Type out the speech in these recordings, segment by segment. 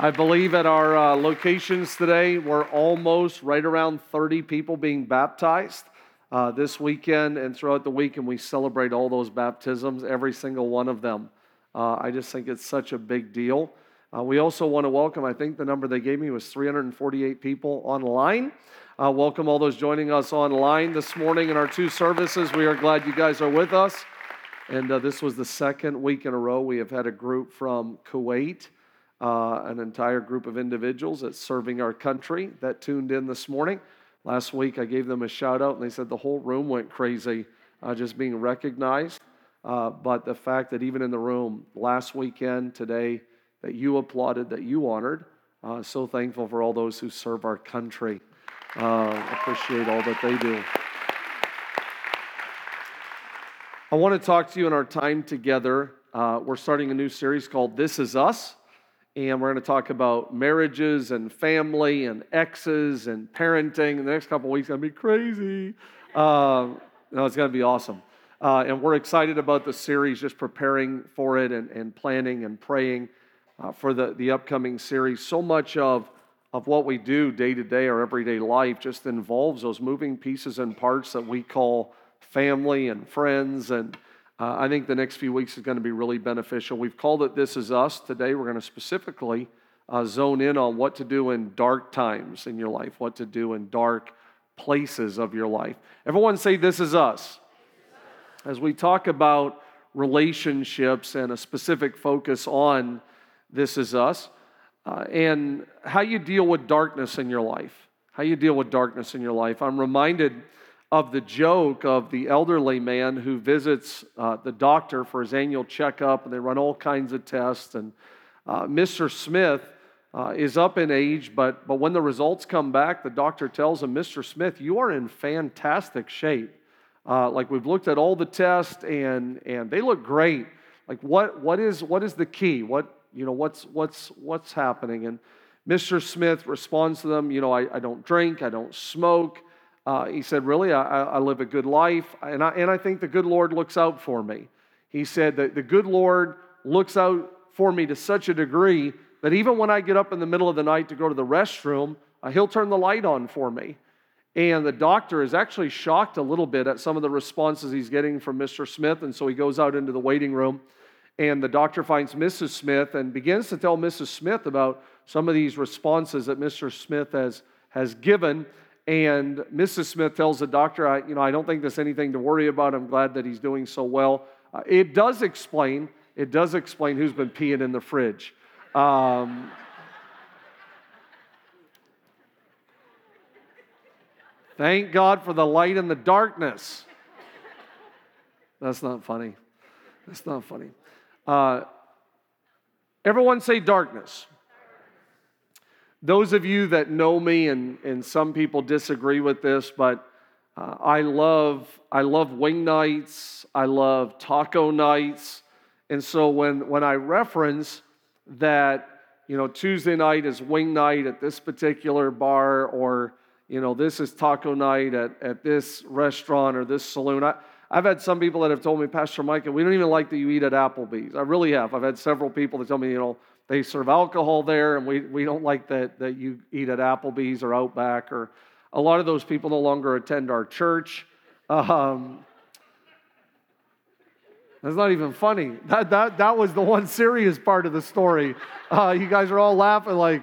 I believe at our uh, locations today, we're almost right around 30 people being baptized uh, this weekend and throughout the week, and we celebrate all those baptisms, every single one of them. Uh, I just think it's such a big deal. Uh, we also want to welcome, I think the number they gave me was 348 people online. Uh, welcome all those joining us online this morning in our two services. We are glad you guys are with us. And uh, this was the second week in a row we have had a group from Kuwait uh, an entire group of individuals that's serving our country that tuned in this morning. Last week, I gave them a shout out, and they said the whole room went crazy uh, just being recognized. Uh, but the fact that even in the room last weekend, today, that you applauded, that you honored, uh, so thankful for all those who serve our country. Uh, appreciate all that they do. I want to talk to you in our time together. Uh, we're starting a new series called This Is Us and we're going to talk about marriages and family and exes and parenting. the next couple weeks going to be crazy. Uh, no, it's going to be awesome. Uh, and we're excited about the series, just preparing for it and, and planning and praying uh, for the, the upcoming series. So much of, of what we do day to day, our everyday life, just involves those moving pieces and parts that we call family and friends and uh, I think the next few weeks is going to be really beneficial. We've called it This Is Us. Today, we're going to specifically uh, zone in on what to do in dark times in your life, what to do in dark places of your life. Everyone say, This is us. As we talk about relationships and a specific focus on This Is Us, uh, and how you deal with darkness in your life. How you deal with darkness in your life. I'm reminded of the joke of the elderly man who visits uh, the doctor for his annual checkup, and they run all kinds of tests. And uh, Mr. Smith uh, is up in age, but, but when the results come back, the doctor tells him, Mr. Smith, you are in fantastic shape. Uh, like we've looked at all the tests, and, and they look great. Like what, what, is, what is the key? What, you know, what's, what's, what's happening? And Mr. Smith responds to them, you know, I, I don't drink, I don't smoke. Uh, he said, Really, I, I, live a good life, and I, and I think the good Lord looks out for me. He said that the good Lord looks out for me to such a degree that even when I get up in the middle of the night to go to the restroom, uh, he'll turn the light on for me. And the doctor is actually shocked a little bit at some of the responses he's getting from Mr. Smith. And so he goes out into the waiting room, and the doctor finds Mrs. Smith and begins to tell Mrs. Smith about some of these responses that Mr. Smith has, has given. And Mrs. Smith tells the doctor, I, you know, I don't think there's anything to worry about. I'm glad that he's doing so well. Uh, it does explain, it does explain who's been peeing in the fridge. Um, thank God for the light in the darkness. That's not funny. That's not funny. Uh, everyone say darkness. Those of you that know me, and, and some people disagree with this, but uh, I love I love wing nights. I love taco nights. And so when when I reference that, you know, Tuesday night is wing night at this particular bar, or you know, this is taco night at, at this restaurant or this saloon. I, I've had some people that have told me, Pastor Micah, we don't even like that you eat at Applebee's. I really have. I've had several people that tell me, you know, they serve alcohol there, and we, we don't like that, that you eat at Applebee's or Outback, or a lot of those people no longer attend our church. Um, that's not even funny. That, that, that was the one serious part of the story. Uh, you guys are all laughing like,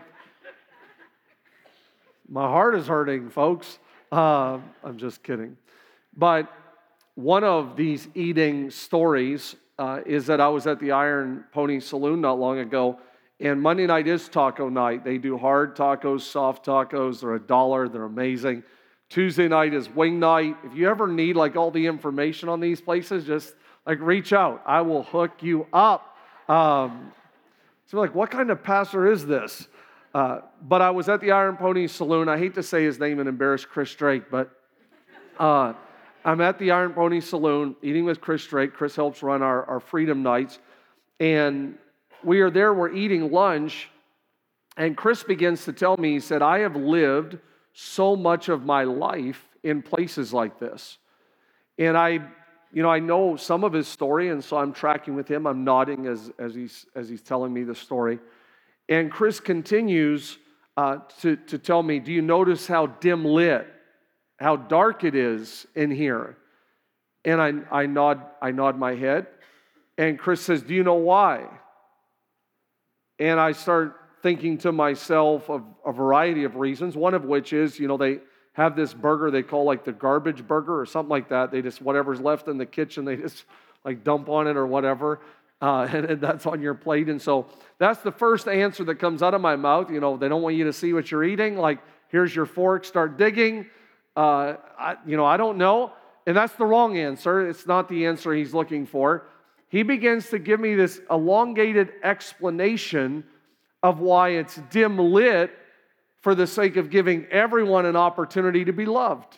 my heart is hurting, folks. Uh, I'm just kidding. But one of these eating stories uh, is that I was at the Iron Pony Saloon not long ago, and Monday night is taco night. They do hard tacos, soft tacos. They're a dollar, they're amazing. Tuesday night is wing night. If you ever need like all the information on these places, just like reach out. I will hook you up. Um, so, like, what kind of pastor is this? Uh, but I was at the Iron Pony Saloon. I hate to say his name and embarrass Chris Drake, but uh, I'm at the Iron Pony Saloon eating with Chris Drake. Chris helps run our, our Freedom Nights. And we are there, we're eating lunch, and Chris begins to tell me, he said, I have lived so much of my life in places like this. And I, you know, I know some of his story, and so I'm tracking with him. I'm nodding as, as, he's, as he's telling me the story. And Chris continues uh, to, to tell me, Do you notice how dim lit, how dark it is in here? And I, I, nod, I nod my head. And Chris says, Do you know why? And I start thinking to myself of a variety of reasons, one of which is, you know, they have this burger they call like the garbage burger or something like that. They just, whatever's left in the kitchen, they just like dump on it or whatever. Uh, and, and, that's on your plate. And so that's the first answer that comes out of my mouth. You know, they don't want you to see what you're eating. Like, here's your fork, start digging. Uh, I, you know, I don't know. And that's the wrong answer. It's not the answer he's looking for. He begins to give me this elongated explanation of why it's dim lit for the sake of giving everyone an opportunity to be loved.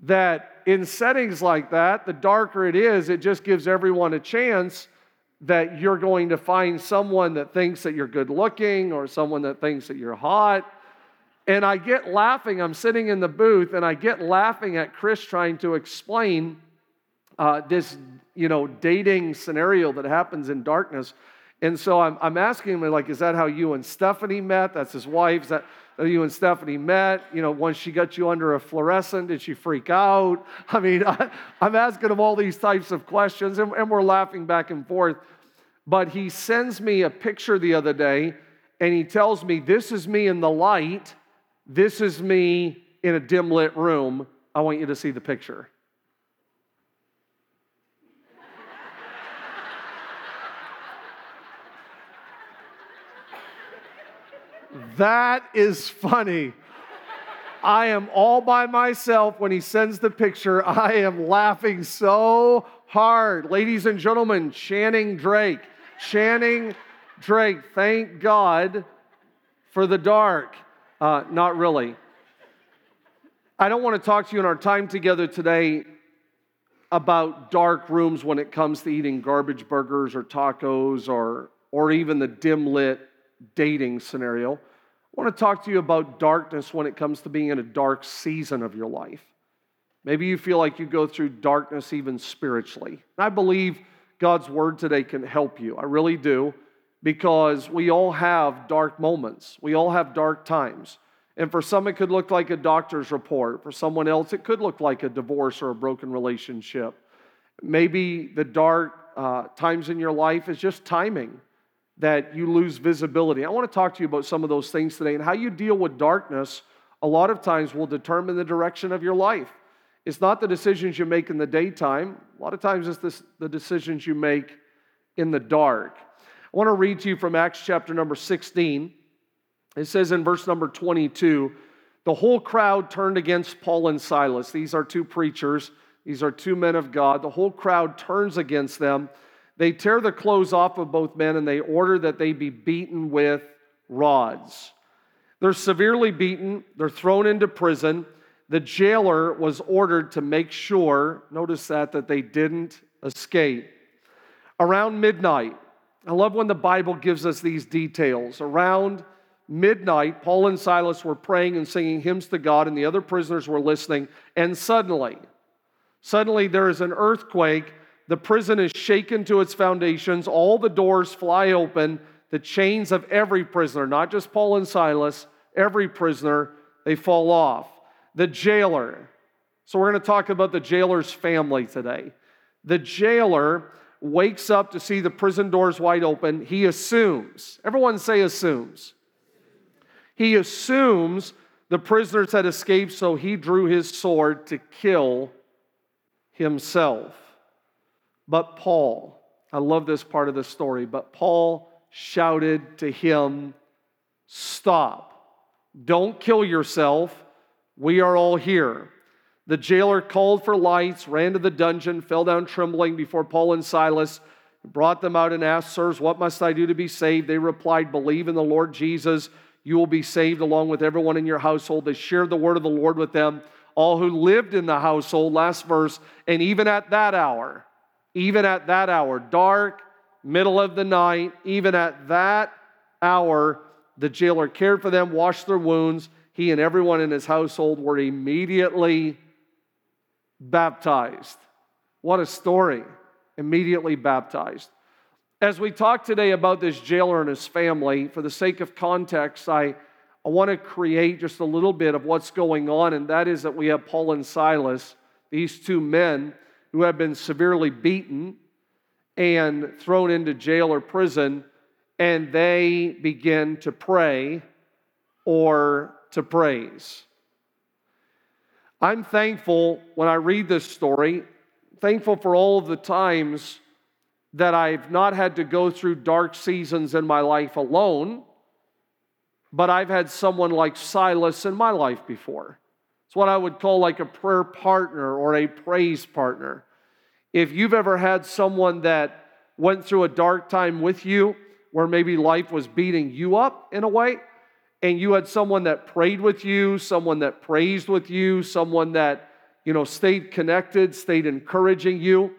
That in settings like that, the darker it is, it just gives everyone a chance that you're going to find someone that thinks that you're good looking or someone that thinks that you're hot. And I get laughing. I'm sitting in the booth and I get laughing at Chris trying to explain uh, this, you know, dating scenario that happens in darkness. And so I'm, I'm asking him, like, is that how you and Stephanie met? That's his wife. Is that you and Stephanie met? You know, once she got you under a fluorescent, did she freak out? I mean, I, am asking him all these types of questions, and, and we're laughing back and forth. But he sends me a picture the other day, and he tells me, This is me in the light. This is me in a dim lit room. I want you to see the picture. That is funny. I am all by myself when he sends the picture. I am laughing so hard. Ladies and gentlemen, Channing Drake. Channing Drake, thank God for the dark. Uh, not really. I don't want to talk to you in our time together today about dark rooms when it comes to eating garbage burgers or tacos or, or even the dim lit dating scenario. I want to talk to you about darkness when it comes to being in a dark season of your life. Maybe you feel like you go through darkness even spiritually. I believe God's word today can help you. I really do, because we all have dark moments, we all have dark times. And for some, it could look like a doctor's report. For someone else, it could look like a divorce or a broken relationship. Maybe the dark uh, times in your life is just timing that you lose visibility. I want to talk to you about some of those things today and how you deal with darkness. A lot of times will determine the direction of your life. It's not the decisions you make in the daytime. A lot of times it's this, the decisions you make in the dark. I want to read to you from Acts chapter number 16. It says in verse number 22 the whole crowd turned against Paul and Silas. These are two preachers, these are two men of God. The whole crowd turns against them they tear the clothes off of both men and they order that they be beaten with rods. They're severely beaten, they're thrown into prison. The jailer was ordered to make sure, notice that, that they didn't escape. Around midnight, I love when the Bible gives us these details. Around midnight, Paul and Silas were praying and singing hymns to God, and the other prisoners were listening. And suddenly, suddenly there is an earthquake the prison is shaken to its foundations. All the doors fly open. The chains of every prisoner, not just Paul and Silas, every prisoner, they fall off. The jailer. So, we're going to talk about the jailer's family today. The jailer wakes up to see the prison doors wide open. He assumes, everyone say assumes. He assumes the prisoners had escaped, so he drew his sword to kill himself. But Paul, I love this part of the story, but Paul shouted to him, Stop. Don't kill yourself. We are all here. The jailer called for lights, ran to the dungeon, fell down trembling before Paul and Silas, brought them out and asked, Sirs, what must I do to be saved? They replied, Believe in the Lord Jesus. You will be saved along with everyone in your household. They shared the word of the Lord with them, all who lived in the household. Last verse. And even at that hour, even at that hour, dark, middle of the night, even at that hour, the jailer cared for them, washed their wounds. He and everyone in his household were immediately baptized. What a story! Immediately baptized. As we talk today about this jailer and his family, for the sake of context, I, I want to create just a little bit of what's going on, and that is that we have Paul and Silas, these two men who have been severely beaten and thrown into jail or prison, and they begin to pray or to praise. I'm thankful when I read this story, thankful for all of the times that I've not had to go through dark seasons in my life alone, but I've had someone like Silas in my life before. It's what I would call like a prayer partner or a praise partner. If you've ever had someone that went through a dark time with you, where maybe life was beating you up in a way, and you had someone that prayed with you, someone that praised with you, someone that, you know, stayed connected, stayed encouraging you.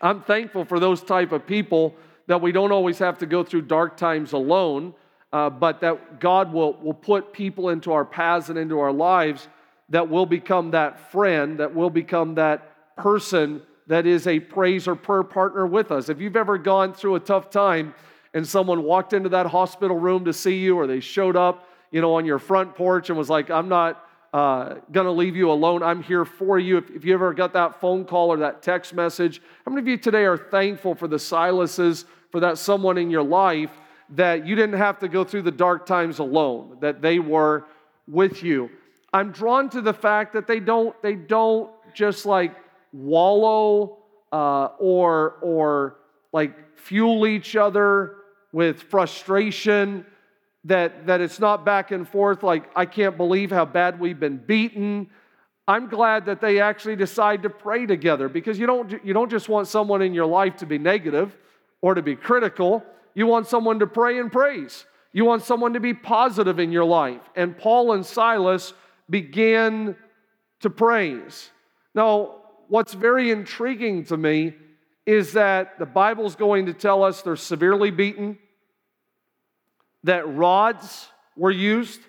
I'm thankful for those type of people that we don't always have to go through dark times alone, uh, but that God will, will put people into our paths and into our lives that will become that friend, that will become that person that is a praise or prayer partner with us. If you've ever gone through a tough time, and someone walked into that hospital room to see you, or they showed up, you know, on your front porch and was like, I'm not uh, going to leave you alone. I'm here for you. If, if, you ever got that phone call or that text message, how many of you today are thankful for the Silases, for that someone in your life that you didn't have to go through the dark times alone, that they were with you? I'm drawn to the fact that they don't, they don't just like wallow uh, or, or like fuel each other with frustration, that, that it's not back and forth like, I can't believe how bad we've been beaten. I'm glad that they actually decide to pray together because you don't, you don't just want someone in your life to be negative or to be critical. You want someone to pray and praise. You want someone to be positive in your life. And Paul and Silas began to praise. Now, what's very intriguing to me is that the Bible's going to tell us they're severely beaten, that rods were used,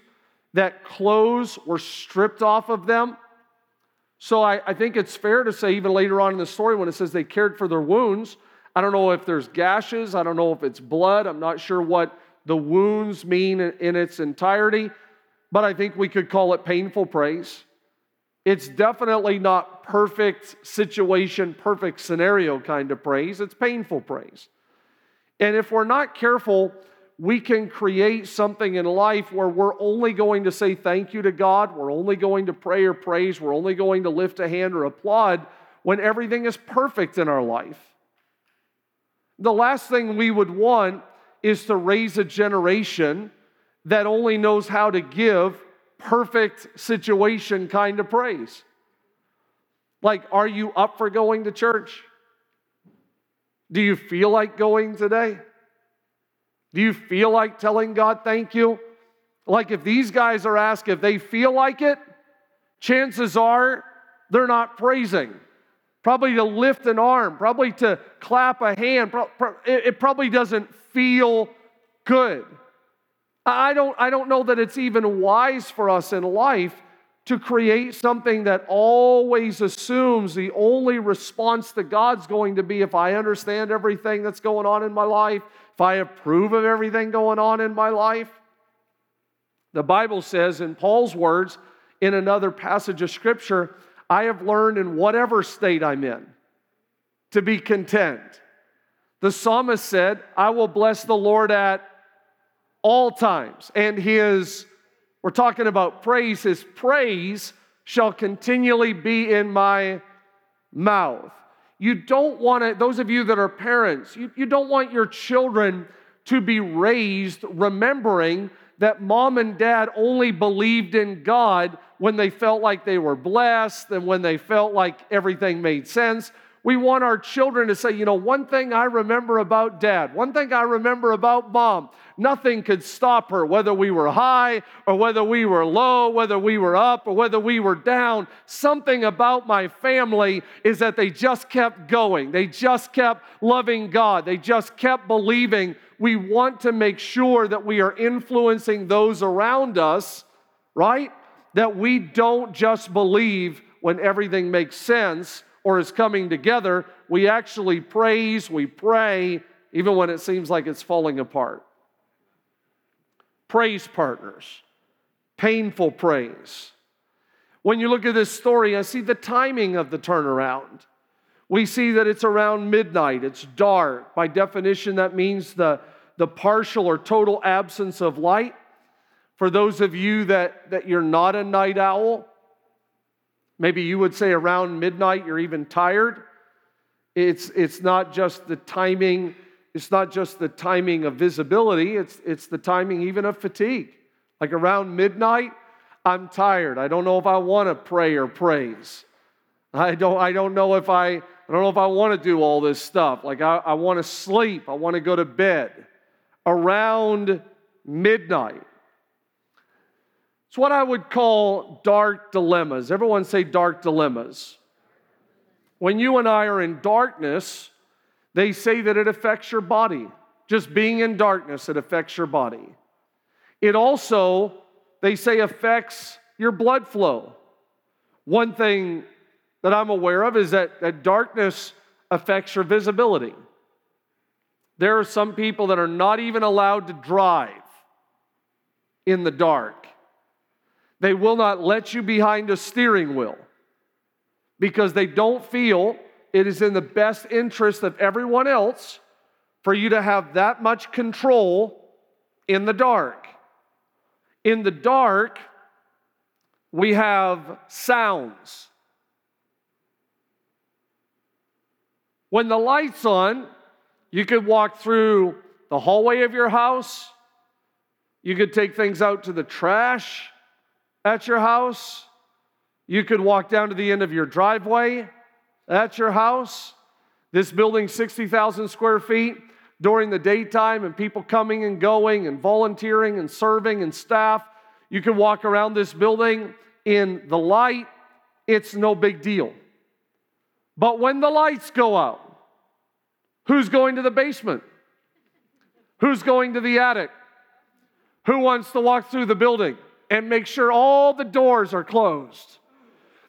that clothes were stripped off of them. So I, I, think it's fair to say, even later on in the story, when it says they cared for their wounds, I don't know if there's gashes, I don't know if it's blood, I'm not sure what the wounds mean in, in its entirety, but I think we could call it painful praise. It's definitely not perfect situation, perfect scenario kind of praise. It's painful praise. And if we're not careful, we can create something in life where we're only going to say thank you to God, we're only going to pray or praise, we're only going to lift a hand or applaud when everything is perfect in our life. The last thing we would want is to raise a generation that only knows how to give perfect situation kind of praise. Like, are you up for going to church? Do you feel like going today? Do you feel like telling God thank you? Like, if these guys are asked if they feel like it, chances are they're not praising. Probably to lift an arm, probably to clap a hand. It probably doesn't feel good. I don't, I don't know that it's even wise for us in life to create something that always assumes the only response to God's going to be if I understand everything that's going on in my life, if I approve of everything going on in my life. The Bible says, in Paul's words, in another passage of Scripture, I have learned in whatever state I'm in to be content. The psalmist said, I will bless the Lord at all times. And his, we're talking about praise, his praise shall continually be in my mouth. You don't want to, those of you that are parents, you, you don't want your children to be raised remembering that mom and dad only believed in God when they felt like they were blessed and when they felt like everything made sense. We want our children to say, you know, one thing I remember about dad, one thing I remember about mom, nothing could stop her, whether we were high or whether we were low, whether we were up or whether we were down. Something about my family is that they just kept going. They just kept loving God. They just kept believing. We want to make sure that we are influencing those around us, right? That we don't just believe when everything makes sense or is coming together, we actually praise, we pray, even when it seems like it's falling apart. Praise partners, painful praise. When you look at this story, I see the timing of the turnaround. We see that it's around midnight, it's dark. By definition, that means the, the partial or total absence of light. For those of you that, that you're not a night owl, maybe you would say around midnight you're even tired. It's, it's not just the timing, it's not just the timing of visibility, it's, it's the timing even of fatigue. Like around midnight, I'm tired. I don't know if I want to pray or praise. I don't, I don't know if I, I don't know if I want to do all this stuff. Like I, I want to sleep. I want to go to bed. Around midnight. It's what I would call dark dilemmas. Everyone say dark dilemmas. When you and I are in darkness, they say that it affects your body. Just being in darkness, it affects your body. It also they say affects your blood flow. One thing that I'm aware of is that, that darkness affects your visibility. There are some people that are not even allowed to drive in the dark. They will not let you behind a steering wheel because they don't feel it is in the best interest of everyone else for you to have that much control in the dark. In the dark, we have sounds. When the light's on, you could walk through the hallway of your house. You could take things out to the trash at your house. You could walk down to the end of your driveway at your house. This building, 60,000 square feet, during the daytime and people coming and going and volunteering and serving and staff. You can walk around this building in the light, it's no big deal. But when the lights go out, who's going to the basement? Who's going to the attic? Who wants to walk through the building and make sure all the doors are closed?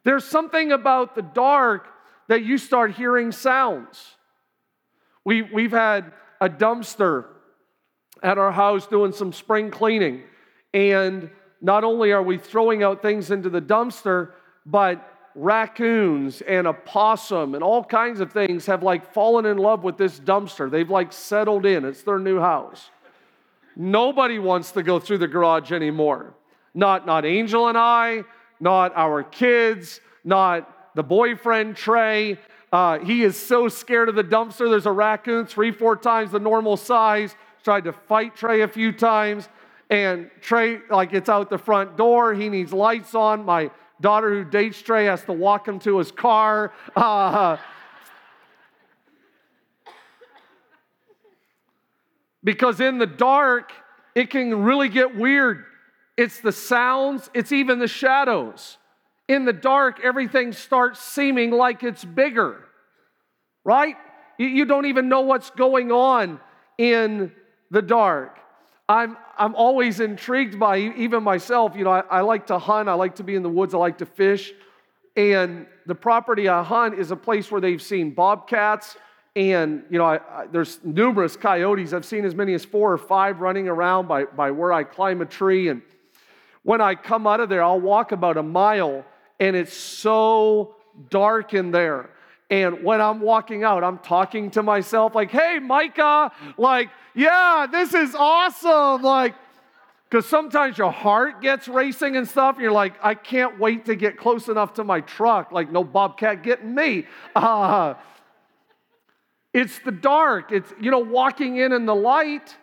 There's something about the dark that you start hearing sounds. We, we've had a dumpster at our house doing some spring cleaning. And not only are we throwing out things into the dumpster, but raccoons and a possum and all kinds of things have like fallen in love with this dumpster. They've like settled in, it's their new house. Nobody wants to go through the garage anymore. Not, not Angel and I, not our kids, not the boyfriend Trey, uh, he is so scared of the dumpster. There's a raccoon three, four times the normal size. Tried to fight Trey a few times. And Trey, like, it's out the front door. He needs lights on. My daughter, who dates Trey, has to walk him to his car. Uh, because in the dark, it can really get weird. It's the sounds, it's even the shadows. In the dark, everything starts seeming like it's bigger, right? You don't even know what's going on in the dark. I'm, I'm always intrigued by, even myself, you know, I, I like to hunt, I like to be in the woods, I like to fish. And the property I hunt is a place where they've seen bobcats, and you know, I, I, there's numerous coyotes. I've seen as many as four or five running around by, by where I climb a tree. And when I come out of there, I'll walk about a mile and it's so dark in there. And when I'm walking out, I'm talking to myself, like, hey, Micah, like, yeah, this is awesome. Like, because sometimes your heart gets racing and stuff, and you're like, I can't wait to get close enough to my truck. Like, no bobcat getting me. Uh, it's the dark. It's, you know, walking in in the light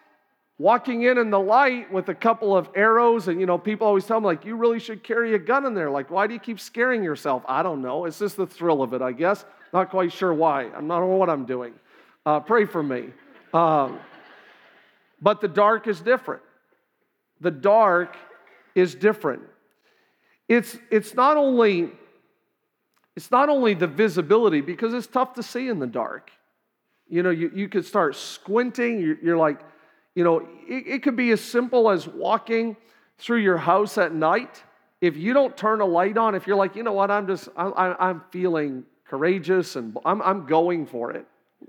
walking in in the light with a couple of arrows and you know people always tell me like you really should carry a gun in there. Like why do you keep scaring yourself? I don't know. It's just the thrill of it i guess. Not quite sure why. I'm not sure what i'm doing. Uh, pray for me. Um, but the dark is different. The dark is different. It's it's not only it's not only the visibility because it's tough to see in the dark. You know you, you could start squinting. You're, you're like you know, it, it could be as simple as walking through your house at night. If you don't turn a light on, if you're like, you know what, I'm just, I, I'm feeling courageous and I'm, I'm going for it.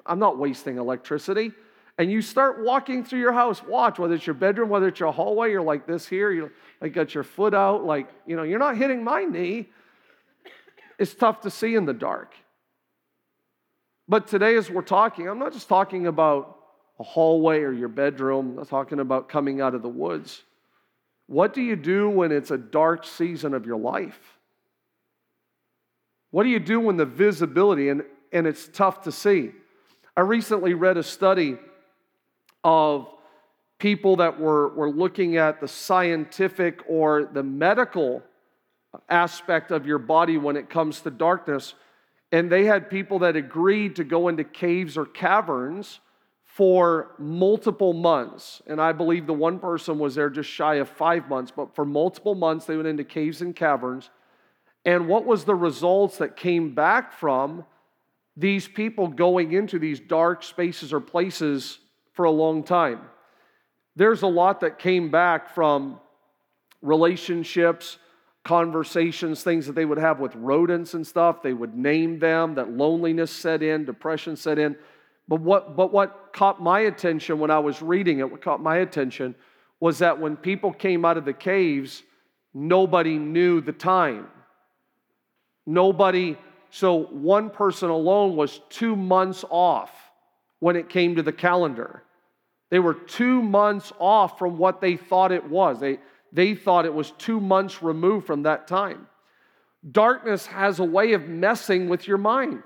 I'm not wasting electricity. and you start walking through your house, watch, whether it's your bedroom, whether it's your hallway, you're like this here, you like got your foot out, like, you know, you're not hitting my knee. It's tough to see in the dark. But today, as we're talking, I'm not just talking about a hallway or your bedroom, I'm talking about coming out of the woods. What do you do when it's a dark season of your life? What do you do when the visibility and, and it's tough to see? I recently read a study of people that were, were looking at the scientific or the medical aspect of your body when it comes to darkness. And they had people that agreed to go into caves or caverns for multiple months. And I believe the one person was there just shy of five months, but for multiple months, they went into caves and caverns. And what was the results that came back from these people going into these dark spaces or places for a long time. There's a lot that came back from relationships, conversations, things that they would have with rodents and stuff. They would name them, that loneliness set in, depression set in. But what, but what caught my attention when I was reading it, what caught my attention was that when people came out of the caves, nobody knew the time. Nobody, so one person alone was two months off when it came to the calendar. They were two months off from what they thought it was. They, they thought it was two months removed from that time. Darkness has a way of messing with your mind.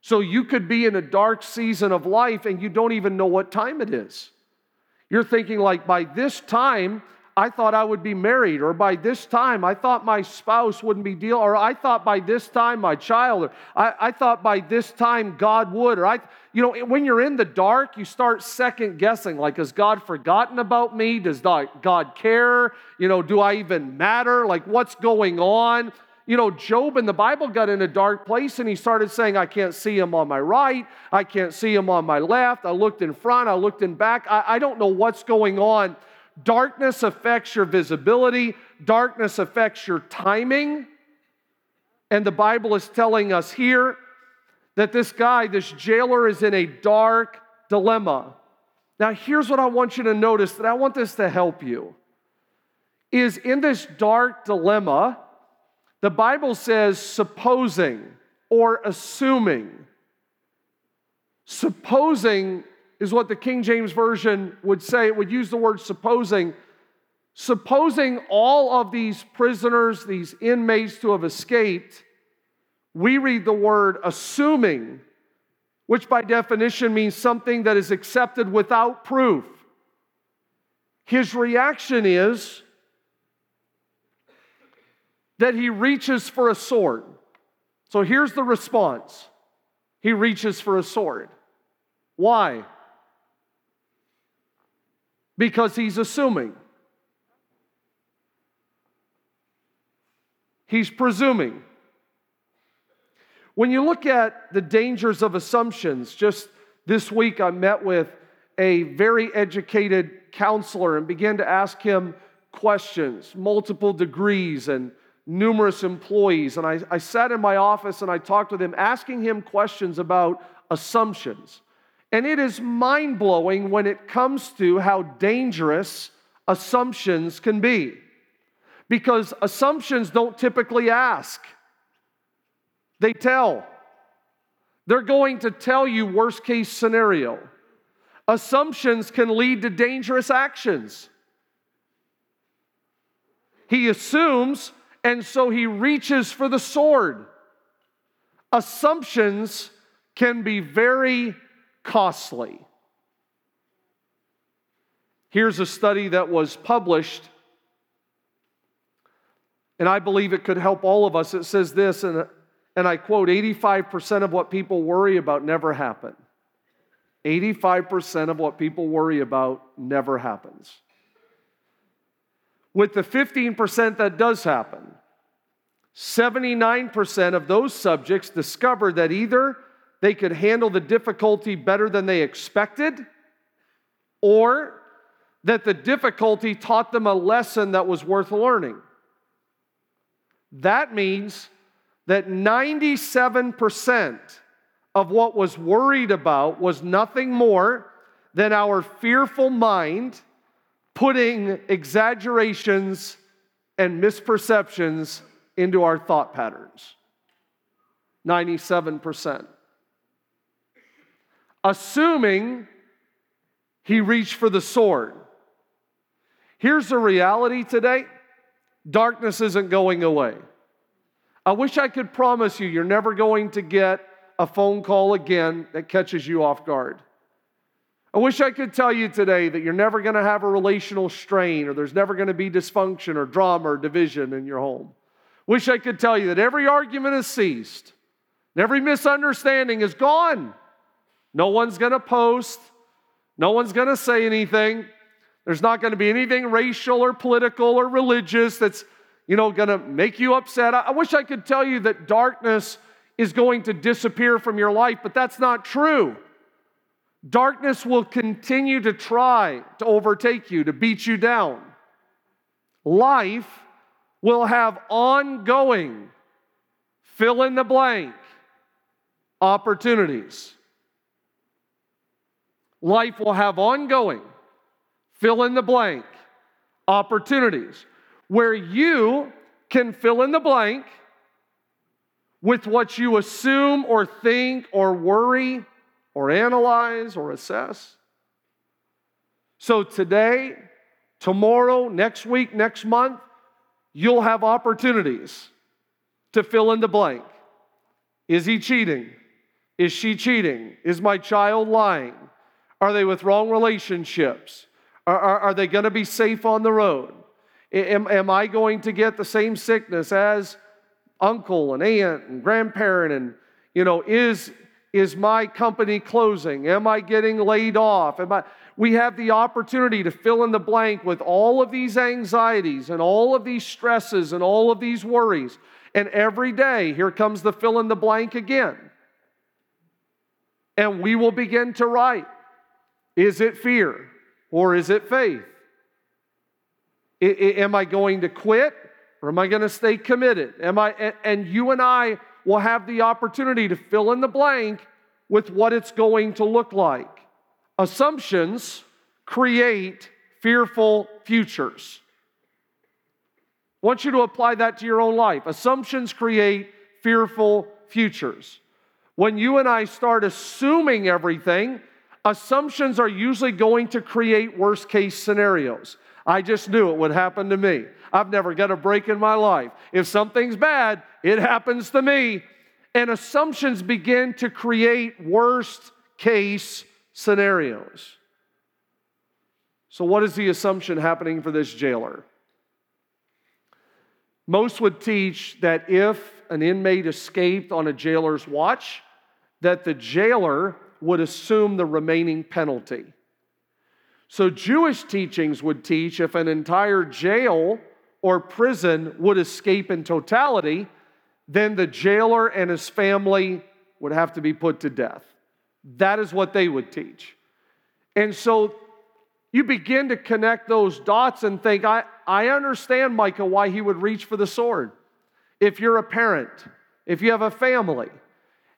So you could be in a dark season of life and you don't even know what time it is. You're thinking, like, by this time, I thought I would be married, or by this time, I thought my spouse wouldn't be deal, or I thought by this time my child, or I, I thought by this time God would, or I, you know, when you're in the dark, you start second guessing, like, has God forgotten about me? Does God care? You know, do I even matter? Like, what's going on? You know, Job in the Bible got in a dark place and he started saying, I can't see him on my right. I can't see him on my left. I looked in front. I looked in back. I, I don't know what's going on. Darkness affects your visibility, darkness affects your timing. And the Bible is telling us here that this guy, this jailer, is in a dark dilemma. Now, here's what I want you to notice that I want this to help you. Is in this dark dilemma, the Bible says supposing or assuming. Supposing is what the King James Version would say. It would use the word supposing. Supposing all of these prisoners, these inmates to have escaped, we read the word assuming, which by definition means something that is accepted without proof. His reaction is that he reaches for a sword. So here's the response he reaches for a sword. Why? because he's assuming. He's presuming. When you look at the dangers of assumptions, just this week I met with a very educated counselor and began to ask him questions, multiple degrees and numerous employees. And I, I sat in my office and I talked with him, asking him questions about assumptions. And it is mind blowing when it comes to how dangerous assumptions can be. Because assumptions don't typically ask, they tell. They're going to tell you worst case scenario. Assumptions can lead to dangerous actions. He assumes, and so he reaches for the sword. Assumptions can be very costly. Here's a study that was published, and I believe it could help all of us. It says this, and, and I quote 85% of what people worry about never happen. 85% of what people worry about never happens. With the 15% that does happen, 79% of those subjects discovered that either they could handle the difficulty better than they expected, or that the difficulty taught them a lesson that was worth learning. That means that 97% of what was worried about was nothing more than our fearful mind putting exaggerations and misperceptions into our thought patterns. 97%. Assuming he reached for the sword. Here's the reality today darkness isn't going away. I wish I could promise you, you're never going to get a phone call again that catches you off guard. I wish I could tell you today that you're never going to have a relational strain or there's never going to be dysfunction or drama or division in your home. Wish I could tell you that every argument has ceased and every misunderstanding is gone. No one's going to post, no one's going to say anything. There's not going to be anything racial or political or religious that's, you know, going to make you upset. I wish I could tell you that darkness is going to disappear from your life, but that's not true. Darkness will continue to try to overtake you, to beat you down. Life will have ongoing, fill in the blank, opportunities. Life will have ongoing, fill in the blank, opportunities where you can fill in the blank with what you assume or think or worry or analyze or assess. So today, tomorrow, next week, next month, you'll have opportunities to fill in the blank. Is he cheating? Is she cheating? Is my child lying? Are they with wrong relationships? Are, are, are they going to be safe on the road? Am, am I going to get the same sickness as uncle and aunt and grandparent? And, you know, is, is my company closing? Am I getting laid off? Am I, we have the opportunity to fill in the blank with all of these anxieties and all of these stresses and all of these worries. And every day, here comes the fill in the blank again. And we will begin to write Is it fear or is it faith? I, I, am I going to quit or am I going to stay committed? Am I, and you and I will have the opportunity to fill in the blank with what it's going to look like. Assumptions create fearful futures. I want you to apply that to your own life. Assumptions create fearful futures. When you and I start assuming everything, assumptions are usually going to create worst case scenarios. I just knew it would happen to me. I've never got a break in my life. If something's bad, it happens to me. And assumptions begin to create worst case scenarios. So, what is the assumption happening for this jailer? Most would teach that if an inmate escaped on a jailer's watch, that the jailer would assume the remaining penalty. So, Jewish teachings would teach if an entire jail or prison would escape in totality, then the jailer and his family would have to be put to death. That is what they would teach. And so you begin to connect those dots and think, I, I understand, Micah, why he would reach for the sword. If you're a parent, if you have a family,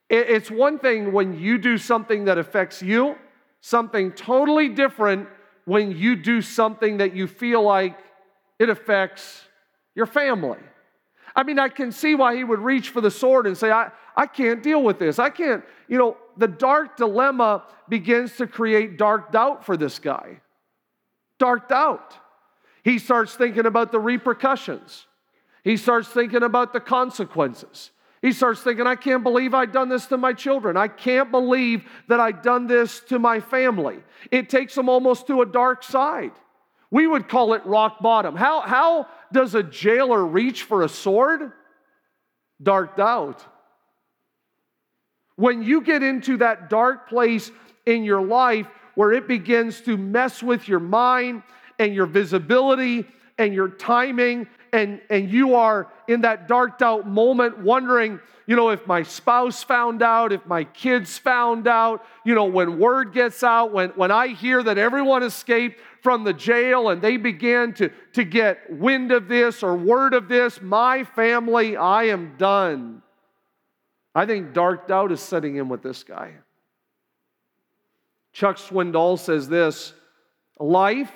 it, it's one thing when you do something that affects you, something totally different when you do something that you feel like it affects your family. I mean, I can see why he would reach for the sword and say, I, I can't deal with this. I can't, you know, the dark dilemma begins to create dark doubt for this guy. Dark doubt. He starts thinking about the repercussions, he starts thinking about the consequences. He starts thinking, I can't believe I've done this to my children. I can't believe that I've done this to my family. It takes him almost to a dark side. We would call it rock bottom. How, how does a jailer reach for a sword? Dark doubt. When you get into that dark place in your life where it begins to mess with your mind and your visibility and your timing and, and you are in that dark out moment wondering, you know, if my spouse found out, if my kids found out, you know, when word gets out, when, when I hear that everyone escaped from the jail and they began to, to get wind of this or word of this, my family, I am done. I think dark doubt is setting in with this guy. Chuck Swindoll says this life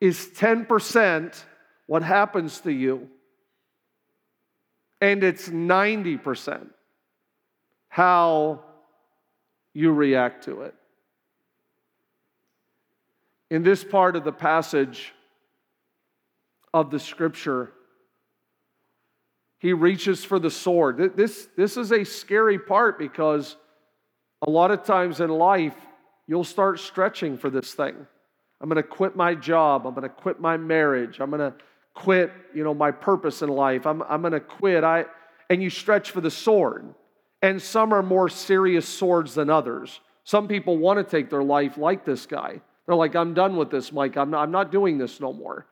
is 10% what happens to you, and it's 90% how you react to it. In this part of the passage of the scripture, he reaches for the sword. This, this is a scary part because a lot of times in life, you'll start stretching for this thing. I'm going to quit my job. I'm going to quit my marriage. I'm going to quit, you know, my purpose in life. I'm, I'm going to quit. I, and you stretch for the sword. And some are more serious swords than others. Some people want to take their life like this guy. They're like, I'm done with this, Mike. I'm not, I'm not doing this no more.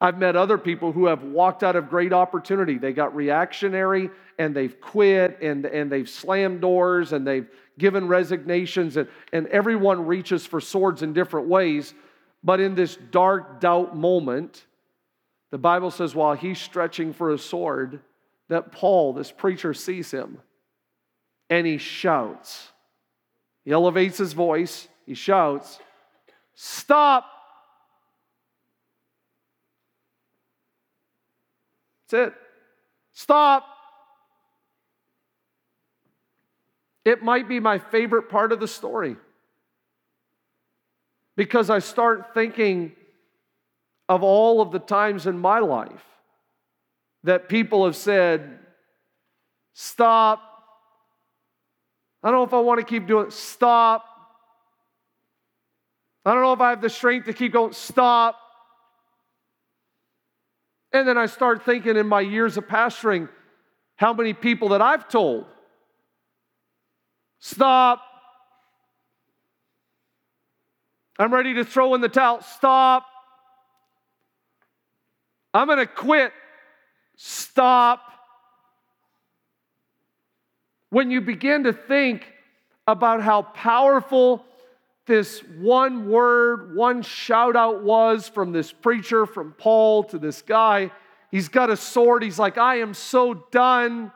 I've met other people who have walked out of great opportunity. They got reactionary and they've quit and, and they've slammed doors and they've given resignations, and, and everyone reaches for swords in different ways. But in this dark doubt moment, the Bible says while he's stretching for a sword, that Paul, this preacher, sees him and he shouts. He elevates his voice, he shouts, Stop! That's it. Stop. It might be my favorite part of the story because I start thinking of all of the times in my life that people have said, Stop. I don't know if I want to keep doing it. Stop. I don't know if I have the strength to keep going. Stop. And then I start thinking in my years of pastoring how many people that I've told, stop. I'm ready to throw in the towel. Stop. I'm going to quit. Stop. When you begin to think about how powerful this one word, one shout out was from this preacher, from Paul to this guy. He's got a sword. He's like, I am so done.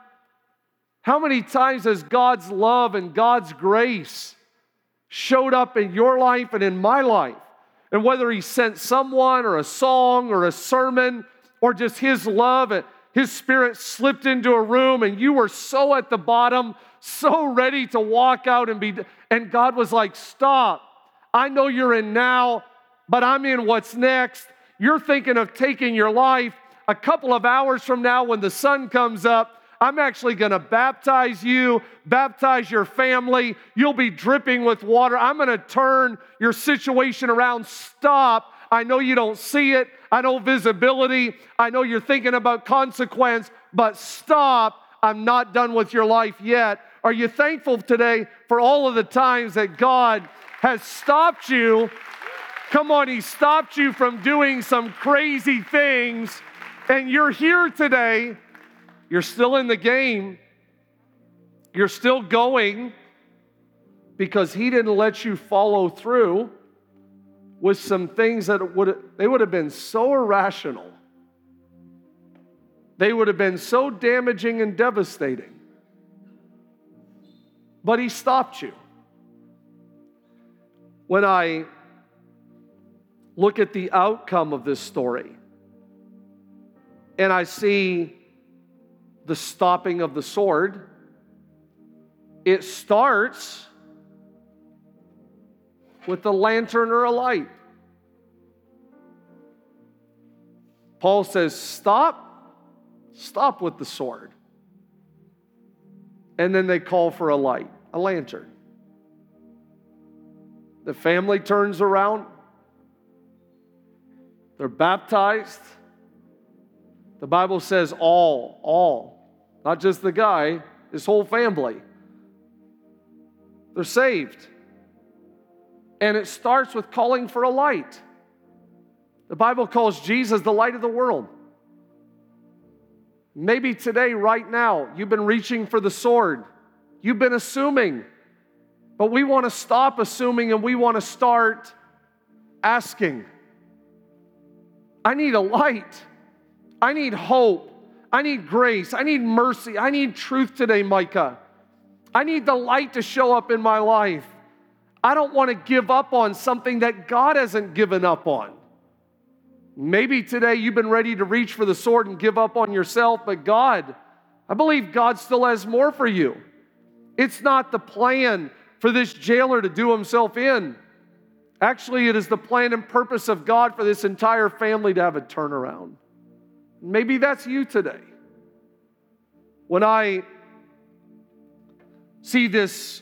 How many times has God's love and God's grace showed up in your life and in my life? And whether He sent someone or a song or a sermon or just His love and His Spirit slipped into a room and you were so at the bottom, so ready to walk out and be, and God was like, Stop. I know you're in now, but I'm in what's next. You're thinking of taking your life. A couple of hours from now, when the sun comes up, I'm actually going to baptize you, baptize your family. You'll be dripping with water. I'm going to turn your situation around. Stop. I know you don't see it. I know visibility. I know you're thinking about consequence, but stop. I'm not done with your life yet. Are you thankful today for all of the times that God has stopped you? Come on, He stopped you from doing some crazy things, and you're here today. You're still in the game. You're still going because He didn't let you follow through with some things that would they would have been so irrational. They would have been so damaging and devastating but he stopped you. When I look at the outcome of this story and I see the stopping of the sword, it starts with a lantern or a light. Paul says, Stop, stop with the sword. And then they call for a light a lantern. The family turns around, they're baptized. The Bible says all, all, not just the guy, his whole family. They're saved. And it starts with calling for a light. The Bible calls Jesus the light of the world. Maybe today, right now, you've been reaching for the sword You've been assuming. But we want to stop assuming and we want to start asking. I need a light. I need hope. I need grace. I need mercy. I need truth today, Micah. I need the light to show up in my life. I don't want to give up on something that God hasn't given up on. Maybe today you've been ready to reach for the sword and give up on yourself, but God, I believe God still has more for you. It's not the plan for this jailer to do himself in. Actually, it is the plan and purpose of God for this entire family to have a turnaround. Maybe that's you today. When I see this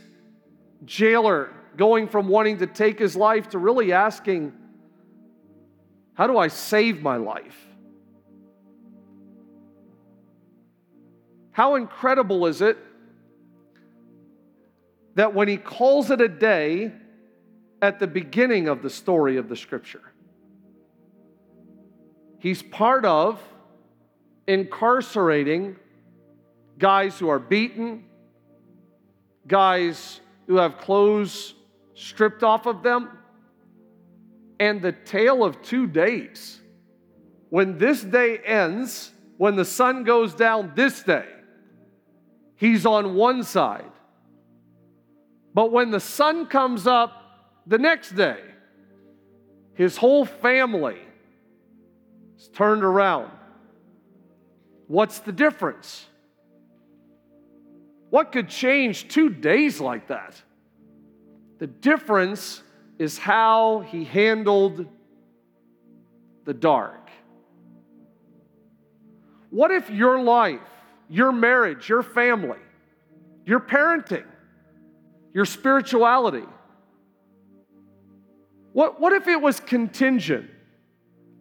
jailer going from wanting to take his life to really asking, How do I save my life? How incredible is it that when he calls it a day at the beginning of the story of the scripture, he's part of incarcerating guys who are beaten, guys who have clothes stripped off of them, and the tale of two days. When this day ends, when the sun goes down this day, he's on one side. But when the sun comes up the next day, his whole family is turned around. What's the difference? What could change two days like that? The difference is how he handled the dark. What if your life, your marriage, your family, your parenting, your spirituality, what, what if it was contingent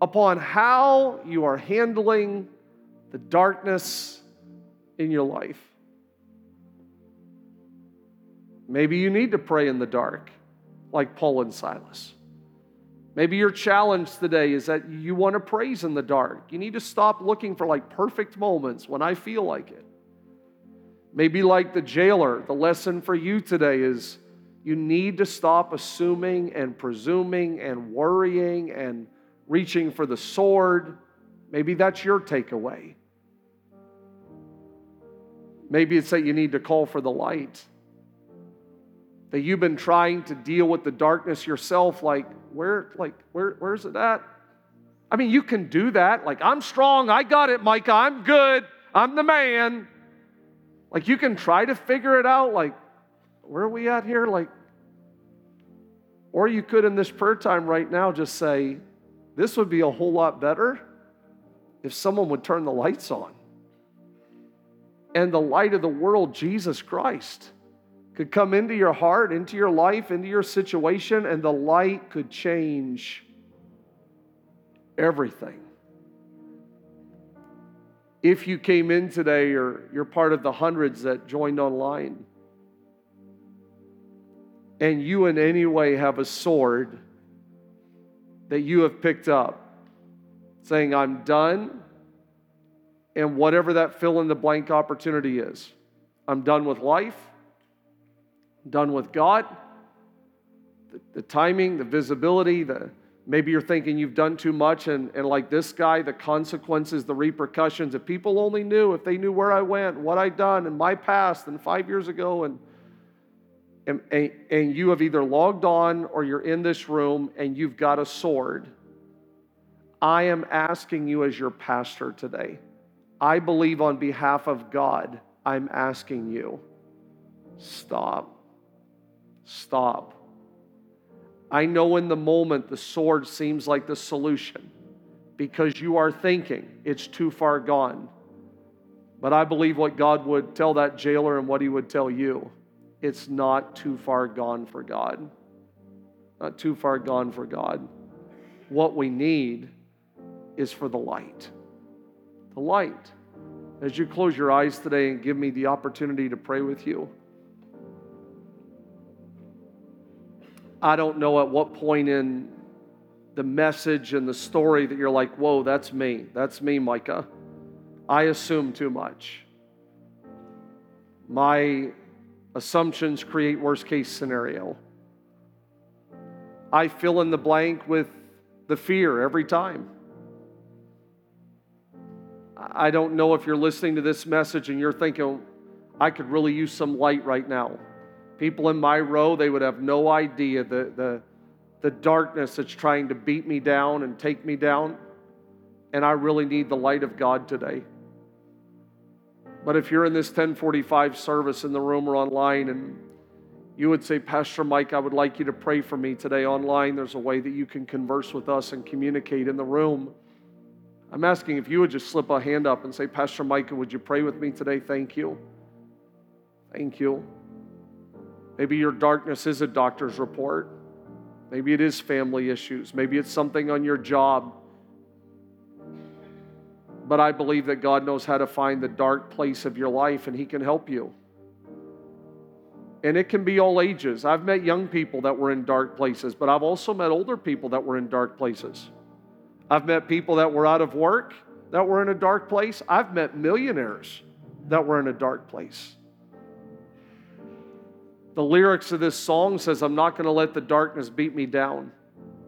upon how you are handling the darkness in your life? Maybe you need to pray in the dark, like Paul and Silas. Maybe your challenge today is that you want to praise in the dark. You need to stop looking for like perfect moments when I feel like it. Maybe, like the jailer, the lesson for you today is you need to stop assuming and presuming and worrying and reaching for the sword. Maybe that's your takeaway. Maybe it's that you need to call for the light. That you've been trying to deal with the darkness yourself like where like where where's it at? I mean you can do that. Like i'm strong. I got it micah. I'm good. I'm the man. Like you can try to figure it out like where are we at here? Like or you could in this prayer time right now just say this would be a whole lot better if someone would turn the lights on and the light of the world jesus christ could come into your heart, into your life, into your situation, and the light could change everything. If you came in today or you're part of the hundreds that joined online, and you in any way have a sword that you have picked up, saying, I'm done, and whatever that fill in the blank opportunity is, I'm done with life done with God, the, the timing, the visibility, the maybe you're thinking you've done too much, and, and like this guy, the consequences, the repercussions. If people only knew, if they knew where I went, what I'd done in my past and five years ago, and and, and, and you have either logged on or you're in this room and you've got a sword, I am asking you as your pastor today. I believe on behalf of God, I'm asking you stop. Stop. I know in the moment the sword seems like the solution because you are thinking it's too far gone. But I believe what God would tell that jailer and what he would tell you it's not too far gone for God. Not too far gone for God. What we need is for the light. The light. As you close your eyes today and give me the opportunity to pray with you. I don't know at what point in the message and the story that you're like, whoa, that's me. That's me, Micah. I assume too much. My assumptions create worst case scenario. I fill in the blank with the fear every time. I don't know if you're listening to this message and you're thinking, I could really use some light right now. People in my row, they would have no idea the, the, the darkness that's trying to beat me down and take me down. And I really need the light of God today. But if you're in this 1045 service in the room or online and you would say, Pastor Mike, I would like you to pray for me today online, there's a way that you can converse with us and communicate in the room. I'm asking if you would just slip a hand up and say, Pastor Micah, would you pray with me today? Thank you. Thank you. Maybe your darkness is a doctor's report. Maybe it is family issues. Maybe it's something on your job but I believe that God knows how to find the dark place of your life and He can help you. And it can be all ages. I've met young people that were in dark places, but I've also met older people that were in dark places. I've met people that were out of work that were in a dark place. I've met millionaires that were in a dark place. The lyrics of this song says, I'm not going to let the darkness beat me down.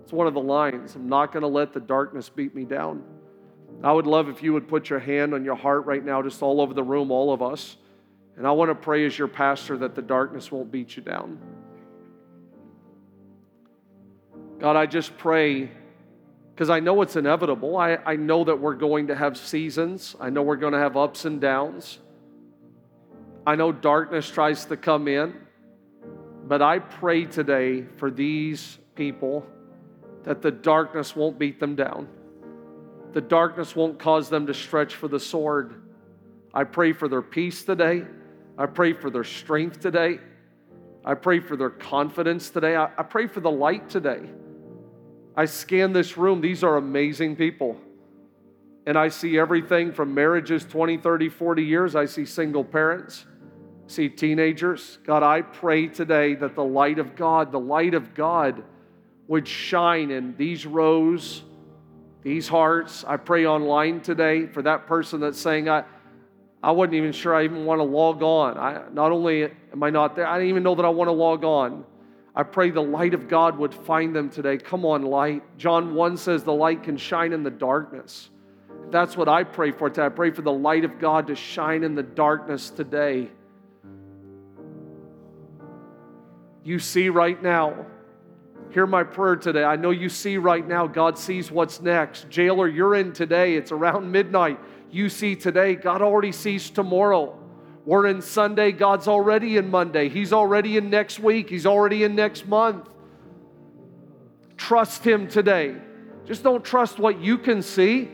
It's one of the lines. I'm not going to let the darkness beat me down. I would love if you would put your hand on your heart right now, just all over the room, all of us. And I want to pray as your pastor that the darkness won't beat you down. God, I just pray because I know it's inevitable. I, I know that we're going to have seasons, I know we're going to have ups and downs. I know darkness tries to come in, but I pray today for these people that the darkness won't beat them down the darkness won't cause them to stretch for the sword. I pray for their peace today. I pray for their strength today. I pray for their confidence today. I, I pray for the light today. I scan this room. These are amazing people. And I see everything from marriages 20, 30, 40 years. I see single parents, see teenagers. God, I pray today that the light of God, the light of God, would shine in these rows these hearts. I pray online today for that person that's saying, I, I wasn't even sure I even want to log on. I, not only am I not there, I didn't even know that I want to log on. I pray the light of God would find them today. Come on, light. John 1 says the light can shine in the darkness. That's what I pray for today. I pray for the light of God to shine in the darkness today. You see right now Hear my prayer today. I know you see right now, God sees what's next. Jailer, you're in today. It's around midnight. You see today, God already sees tomorrow. We're in Sunday, God's already in Monday. He's already in next week, He's already in next month. Trust Him today. Just don't trust what you can see,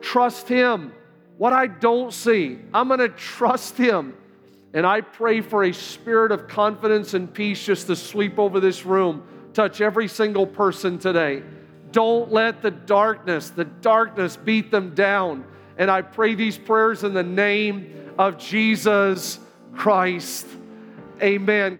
trust Him. What I don't see, I'm to trust Him. And I pray for a spirit of confidence and peace just to sweep over this room touch every single person today. Don't let the darkness, the darkness beat them down. And I pray these prayers in the name of Jesus Christ. Amen.